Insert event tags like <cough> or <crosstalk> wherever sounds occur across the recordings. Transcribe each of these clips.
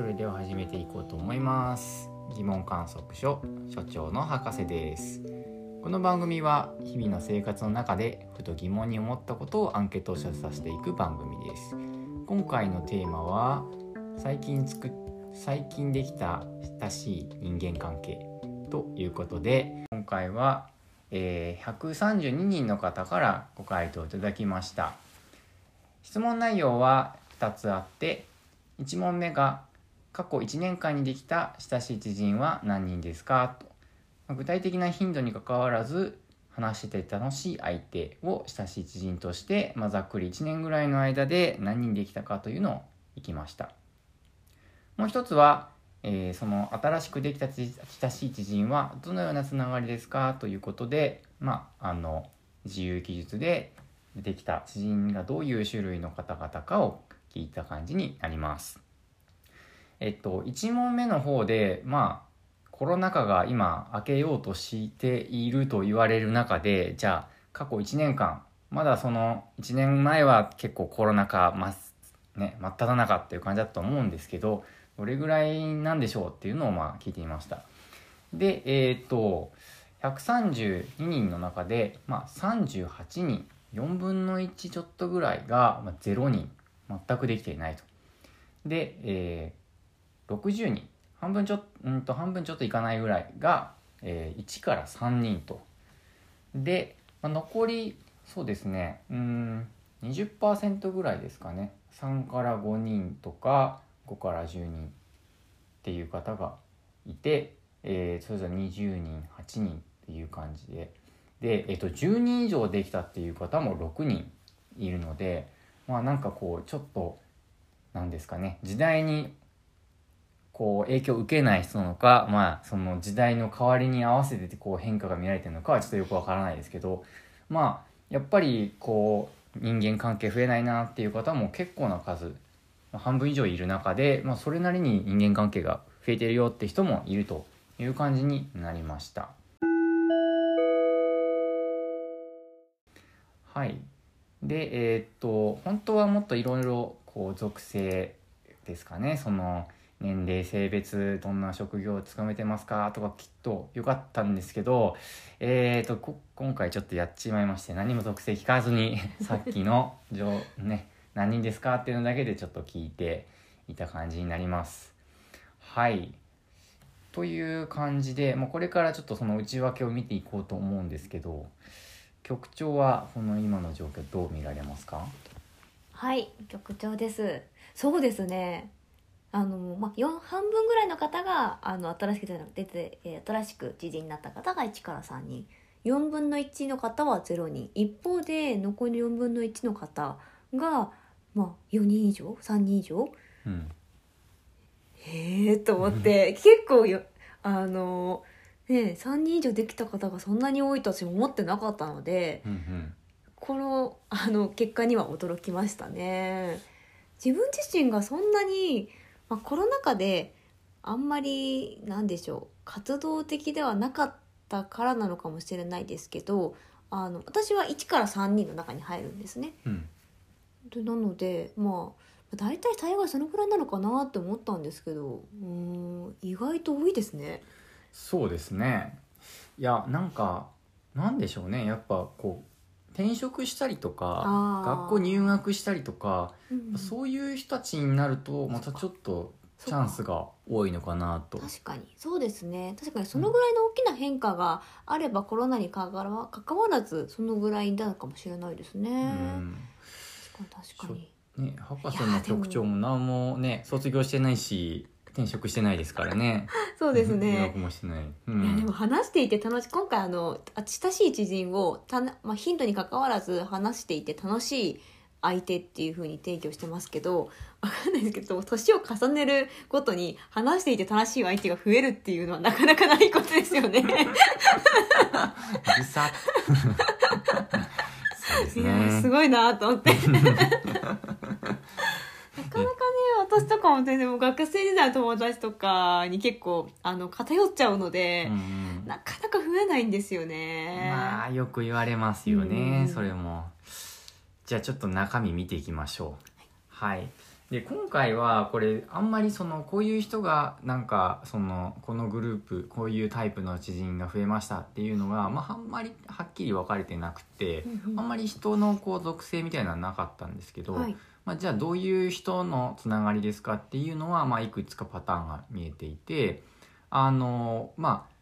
それでは始めていこうと思います。疑問観測所所長の博士です。この番組は日々の生活の中でふと疑問に思ったことをアンケート調査していく番組です。今回のテーマは最近つく最近できた親しい人間関係ということで今回は、えー、132人の方からご回答いただきました。質問内容は2つあって1問目が過去1年間にできた親しい知人は何人ですか？と。具体的な頻度にかかわらず話してて楽しい相手を親しい知人として、まあ、ざっくり1年ぐらいの間で何人できたかというのをいきました。もう一つは、えー、その新しくできた親しい知人はどのようなつながりですか？ということでまああの自由記述で出てきた知人がどういう種類の方々かを聞いた感じになります。えっと、1問目の方で、まあ、コロナ禍が今明けようとしていると言われる中で、じゃあ、過去1年間、まだその1年前は結構コロナ禍、ま、ね、真っ只中っていう感じだと思うんですけど、どれぐらいなんでしょうっていうのをまあ聞いてみました。で、えー、っと、132人の中で、まあ、38人、4分の1ちょっとぐらいが、まあ、0人全くできていないと。で、えー、60人半分ちょうんと半分ちょっといかないぐらいが、えー、1から3人と。で、まあ、残りそうですねうん20%ぐらいですかね。3から5人とか5から10人っていう方がいて、えー、それぞれ20人8人っていう感じで。で、えー、と10人以上できたっていう方も6人いるのでまあなんかこうちょっとなんですかね時代にこう影響を受けない人なのかまあその時代の変わりに合わせてこう変化が見られてるのかはちょっとよくわからないですけどまあやっぱりこう人間関係増えないなっていう方も結構な数半分以上いる中で、まあ、それなりに人間関係が増えてるよって人もいるという感じになりました。はいでえー、っと本当はもっといろいろこう属性ですかねその年齢性別どんな職業を務めてますかとかきっとよかったんですけどえー、っと今回ちょっとやっちまいまして何も属性聞かずに <laughs> さっきのね何人ですかっていうのだけでちょっと聞いていた感じになります。はい。という感じで、まあ、これからちょっとその内訳を見ていこうと思うんですけど局長はこの今の状況どう見られますか？はい局長です。そうですねあの、まあ、半分ぐらいの方があの新しく出て、えー、新しく知人になった方が1から3人。4分の1の方は0人。一方で残り4分の1の方が、まあ、4人以上？3人以上、うん、へえと思って。<laughs> 結構よあのね、3人以上できた方がそんなに多いと私思ってなかったので、うんうん、このあの結果には驚きましたね。自分自身がそんなに、まあ、コロナ禍であんまりなんでしょう活動的ではなかったからなのかもしれないですけどあの私は1から3人の中に入るんですね。うん、でなのでまあ大体大概そのくらいなのかなって思ったんですけどうん意外と多いですね。そうですねいやなんかなんでしょうねやっぱこう転職したりとか学校入学したりとか、うん、そういう人たちになるとまたちょっとチャンスが多いのかなと。確かに。そうですね。確かにそのぐらいの大きな変化があれば、うん、コロナにかかわ関わらずそのぐらいなのかもしれないですね、うん、確かに確かに。ね博士の局長も何もね卒業してないし転職してないですからね。<laughs> そうですね。もしてない。うん、いやでも話していて楽しい今回あの親しい知人をたまあ頻度にかかわらず話していて楽しい相手っていうふうに定義をしてますけどわかんないですけど年を重ねるごとに話していて楽しい相手が増えるっていうのはなかなかないことですよね。うさ。<laughs> そうですね。すごいなと思って。<laughs> なかなかね私とかも全然学生時代の友達とかに結構あの偏っちゃうので、うん、なかなか増えないんですよね。まあよく言われますよね、うん、それも。じゃあちょっと中身見ていきましょう。はい、で今回はこれあんまりそのこういう人がなんかそのこのグループこういうタイプの知人が増えましたっていうのが、まあ、あんまりはっきり分かれてなくて、あんまり人のこう属性みたいなのはなかったんですけど、はい。まあ、じゃあどういう人のつながりですかっていうのは、まあ、いくつかパターンが見えていてあのまあ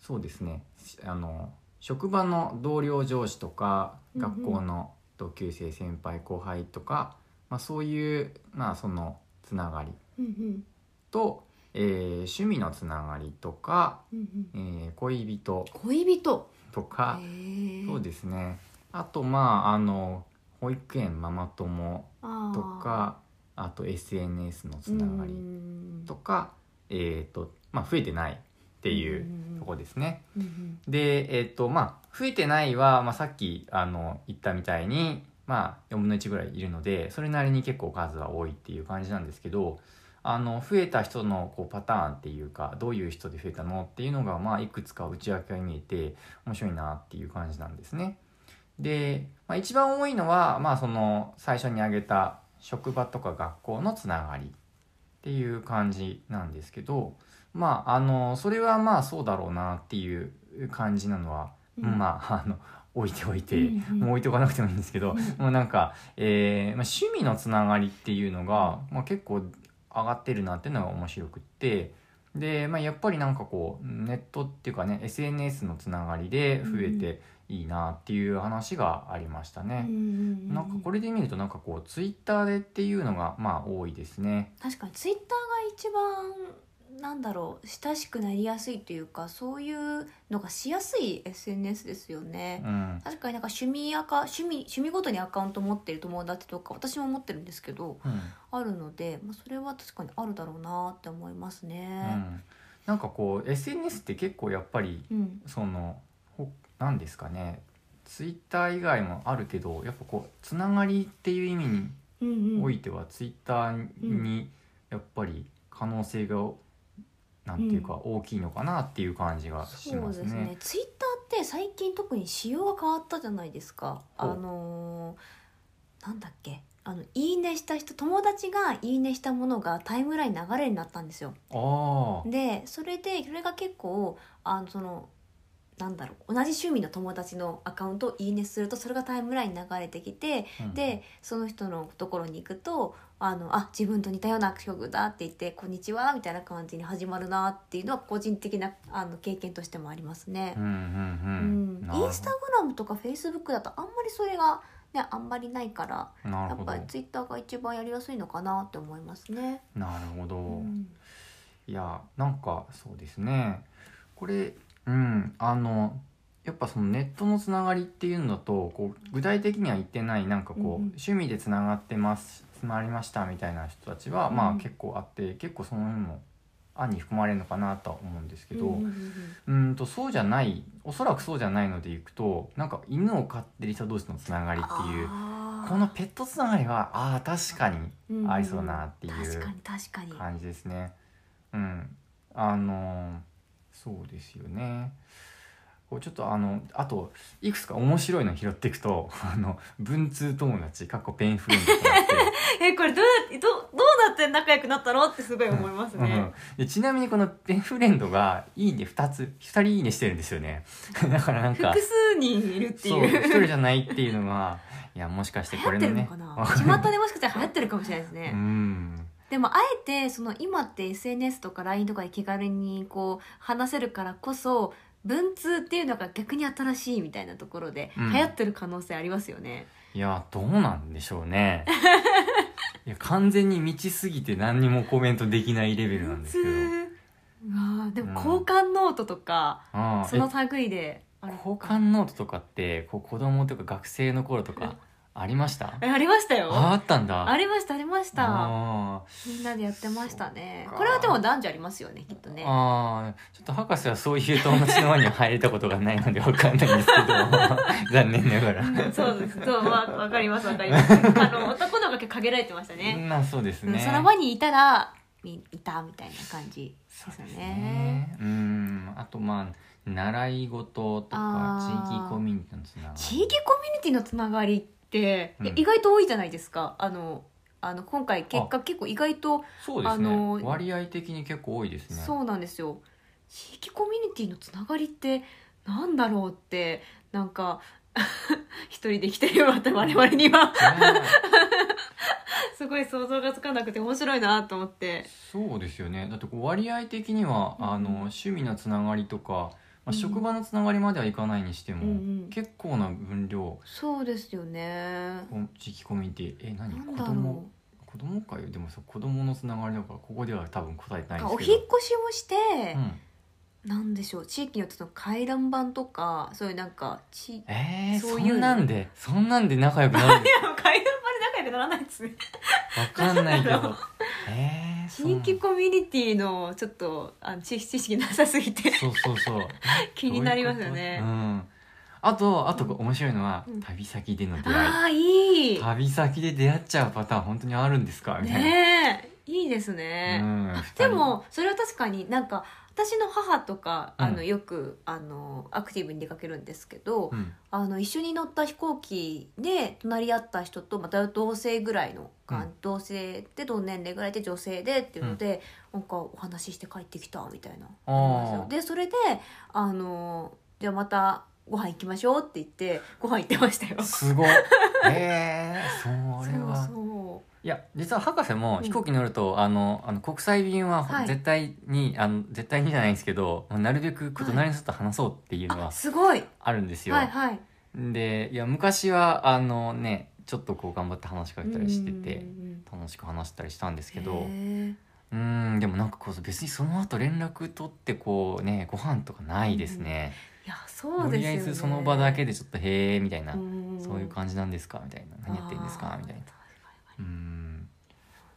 そうですね。あの職場の同僚上司とか学校の同級生先輩後輩とか、まあ、そういう、まあ、そのつながりうんうん。と、えー趣味のつながりとか、うんうん。えー恋人恋人。とか、そうですね。あとまああの保育園ママ友とかあと SNS のつながりうんとか、えーとまあ、増えてないっていうとこですね。うんうん。で、えっ、とまあ増えてないは、まあ、さっきあの言ったみたいに、まあ、4分の1ぐらいいるのでそれなりに結構数は多いっていう感じなんですけどあの増えた人のこうパターンっていうかどういう人で増えたのっていうのが、まあ、いくつか内訳が見えて面白いなっていう感じなんですね。で、まあ、一番多いのは、まあ、その最初に挙げた職場とか学校のつながりっていう感じなんですけどまああのそれはまあそうだろうなっていう感じなのは、まああの置いておいて、うんうんもう置いておかなくてもいいんですけど、うんもうなんか、えーまあ、趣味のつながりっていうのが、まあ、結構上がってるなっていうのが面白くってで、まあ、やっぱりなんかこうネットっていうかね SNS のつながりで増えていいなっていう話がありましたね。なんかこれで見るとなんかこうツイッターでっていうのがまあ多いですね。確かにツイッターが一番なんだろう親しくなりやすいというかそういうのがしやすい SNS ですよね。う、ん、確かになんか趣味アカ趣味趣味ごとにアカウント持ってる友達とか私も持ってるんですけどうん。あるので、まあ、それは確かにあるだろうなって思いますうね。ん、なんかこう SNS って結構やっぱりうん、そのほなんですかね。ツイッター以外もあるけどやっぱこうつながりっていう意味においてはツイッターにやっぱり可能性がなんていうか大きいのかなっていう感じがしそうまね。ですすね。ツイッターって最近特に仕様が変わったじゃないですか。あのーなんだっけ。あのいいねした人友達がいいねしたものがタイムライン流れになったんですよ。でそれでそれが結構あのそのなんだろう同じ趣味の友達のアカウントをいいねするとそれがタイムラインに流れてきてうんでその人のところに行くとあのあ自分と似たような曲だって言って「こんにちは」みたいな感じに始まるなっていうのは個人的なあの経験としてもありますね。う。んインスタグラムとかフェイスブックだとあんまりそれが、ね、あんまりないからやっぱりツイッターが一番やりやすいのかなって思いますね。なるほど、うん。いやなんかそうですね。これうんあのやっぱそのネットのつながりっていうのだとこう具体的には言ってないなんかこう、うんうん。趣味でつながってますつながりましたみたいな人たちは、うん。まあ結構あって結構その辺も案に含まれるのかなとは思うんですけど、うんとそうじゃないおそらくそうじゃないのでいくとなんか犬を飼ってる人同士のつながりっていうこのペットつながりはああ確かにありそうだなっていう。感じですね。うん、あのそうですよね。こうちょっとあのあといくつか面白いの拾っていくと <laughs> あの文通友達過去ペンフレンドとかあって <laughs> えこれどうやってどどうなって仲良くなったのってすごい思いますねうん。でちなみにこのペンフレンドが「いいね」2つ2人「いいね」してるんですよね <laughs> だからなんか複数人いるってそういう。一人じゃないっていうのがいやもしかしてこれのね。巷でもしかしたら流行ってるかもしれないですうね。んでもあえてその今って SNS とか LINE とかで気軽にこう話せるからこそ文通っていうのが逆に新しいみたいなところでうん。流行ってる可能性ありますよね。いやどうなんでしょうね。<laughs> いや完全に満ちすぎて何にもコメントできないレベルなんですけど。文通うわーでうんも交換ノートとか、ああその類で交換ノートとかってこう子供とか学生の頃とかありました？えありましたよ。ああったんだ。ありましたありました。あみんなでやってましたね。これはでも男女ありますよねきっとね。ーあーちょっと博士はそういう友達の輪には入れたことがないのでわかんないんですけど <laughs> 残念ながら。うんそうです。そうわわかりますわかります。<laughs> あの男の子が限られてましたね、まあそうですうんねその場にいたらみいたみたいな感じですよね。ね。うんあとまあ習い事とか地域コミュニティのつながり。地域コミュニティのつながりって、うん。意外と多いじゃないですか。あのあの今回結果結構意外とそうですね、あの割合的に結構多いですね。そうなんですよ。地域コミュニティのつながりってなんだろうってなんか <laughs> 一人で来てる我々には。ね。<laughs> すごい想像がつかなくて面白いなと思って。そうですよね。だってこう割合的には、うん。あの趣味のつながりとか、まあ、うん職場のつながりまではいかないにしても、うんうん。結構な分量そうですよね。こう地域コミュニティえ何？子なんだ供ろ子供？かよ？でもそう子供のつながりだからここでは多分答えてなういんですけど。お引っ越しをして、うん、なんでしょう？地域によってその回覧板とかそういうなんかちえー、そいう。のそううんなんでそんなんで仲良くなる回覧板で仲良くならないですね。わかんないけど。<laughs> え地域コミュニティのちょっとあの知知識なさすぎて。そうそうそう。<laughs> 気になりますよね。どういううん。あとあと面白いのは、うん。旅先での出会い。ああいい。旅先で出会っちゃうパターン本当にあるんですか？みたいな、ねえ。いいですね、うん。でもそれは確かになんか私の母とかあの、うんよくあのアクティブに出かけるんですけど、うん。あの一緒に乗った飛行機で隣り合った人とまた同性ぐらいの、うん。同性で同年齢ぐらいで女性でっていうので、なんかお話しして帰ってきたみたいな。でそれであのじゃあまたご飯行きましょうって言ってご飯行ってましたよ。すごいえー、それは。そうそいや実は博士もうん。飛行機乗ると、あのあの国際便ははい。絶対に、あの絶対にじゃないんですけどなるべく隣の人と話そうっていうのはすごい。あるんですよ、はいはい。でいや昔はあのねちょっとこう頑張って話しかけたりしててうん楽しく話したりしたんですけどうー。んでもなんかこう別にその後連絡取ってこうねご飯とかないですね、いやそうとですよね。りあえずその場だけでちょっとへえみたいな、んそういう感じなんですか？みたいな。何やってんですか？みたいな。うーん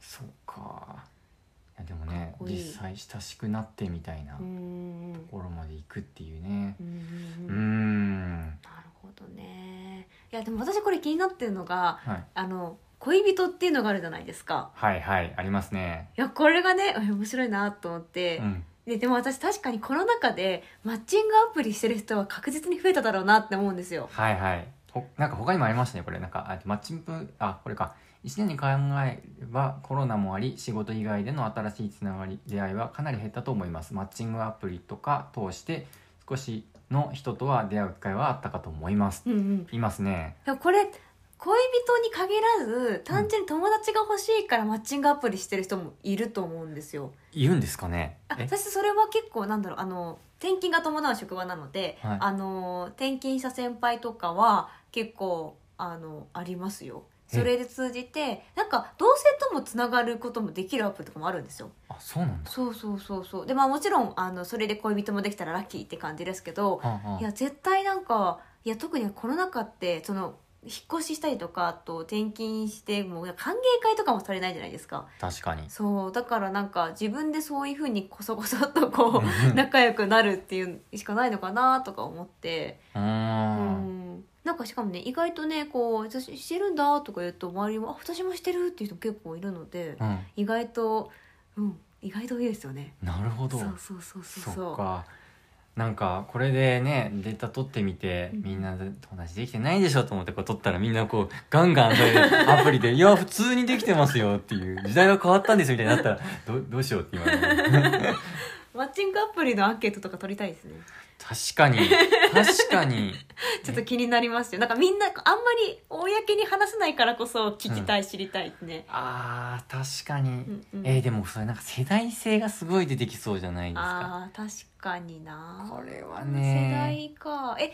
そうか。いやでもね実際親しくなってみたいなところまで行くっていうね。うんなるほどね。いやでも私これ気になってるのがはい。あの恋人っていうのがあるじゃないですか。はいはいありますね。いやこれがねえ面白いなと思って、うん。ででも私確かにコロナ禍でマッチングアプリしてる人は確実に増えただろうなって思うんですよ。はいはい。ほなんか他にもありましたねこれ。なんかあマッチングあこれか1年に考えればコロナもあり仕事以外での新しいつながり出会いはかなり減ったと思います。マッチングアプリとか通して少しの人とは出会う機会はあったかと思います。うんうん。いますね。これ恋人に限らず単純に友達が欲しいからマッチングアプリしてる人もいると思うんですよ。いるんですかね？あえ？私それは結構なんだろうあの転勤が伴う職場なので、はい。あの転勤した先輩とかは結構あのありますよ。えそれで通じてなんか同性ともつながることもできるアプリとかもあるんですよ。あそうなんだ。そうそうそうそう。でまあもちろんあのそれで恋人もできたらラッキーって感じですけどはあはあいや絶対なんかいや特にコロナ禍ってその引っ越ししたりとかあと転勤してもう歓迎会とかもされないじゃないですか。確かに。そう。だからなんか自分でそういうふうにこそこそっとこううん仲良くなるっていうしかないのかなとか思って。うんなんかしかもね意外とねこう「私してるんだ」とか言うと周りも「あ私もしてる」っていう人結構いるのでうん。意外とうん意外といいですよね。なるほど。そうそうそうそう。そそうっか。なんかこれでねデータ取ってみて、うん。みんなで友達できてないでしょと思ってこう取ったらみんなこうガンガンそれでアプリで「いや普通にできてますよ」っていう時代が変わったんですみたいになったらどどうしようって今マッチングアプリのアンケートとか取りたいですね。確かに。確かに。<laughs> ちょっと気になりますよ。なんかみんなあんまり公に話せないからこそ聞きたい、知りたいってね、あー確かに、うんうん。えーでもそれなんか世代性がすごい出てきそうじゃないですか。あー確かにな。これは世ね代か。え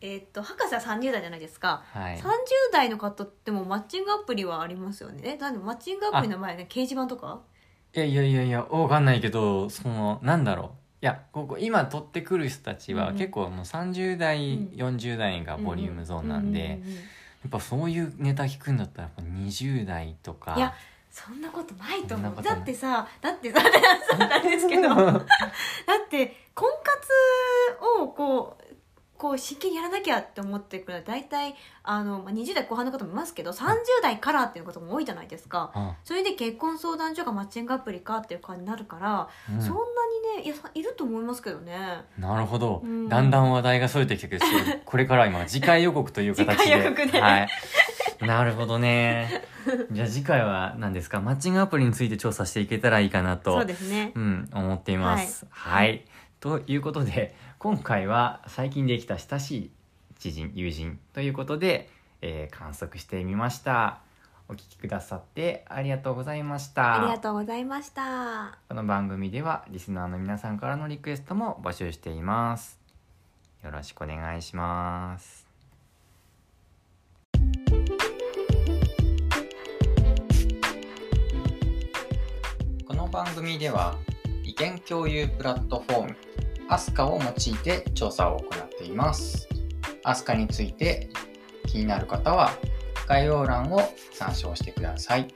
えーっと博士は30代じゃないですか、はい。30代の方ってもマッチングアプリはありますよね。えなんでマッチングアプリの前ね掲示板とか？いやいやいやいやわかんないけどそのなんだろう。いやここ今取ってくる人たちはうん。結構もう30代、うん。40代がボリュームゾーンなんで、やっぱそういうネタ聞くんだったらやっぱ20代とか。いやそんなことないと思う。だってさだってさ <laughs> なんですけど。<laughs> だって婚活をこうこう真剣にやらなきゃって思ってくる大体あのまあ20代後半の方もいますけど30代からっていうことも多いじゃないですか。あそれで結婚相談所がマッチングアプリかっていう感じになるから、うん。そんなにねいやさいると思いますけどね。なるほど、うん。だんだん話題がそれてきたけどこれからは今次回予告という形で。次回予告ではい、なるほどね。じゃあ次回は何ですか？マッチングアプリについて調査していけたらいいかなと。そうですね。うん、思っています。はい、はい。ということで今回は最近できた親しい知人友人ということで、えー観測してみました。お聞きくださってありがとうございました。ありがとうございましたこの番組ではリスナーの皆さんからのリクエストも募集しています。よろしくお願いします。この番組では意見共有プラットフォームアスカを用いて調査を行っています。アスカについて気になる方は概要欄を参照してください。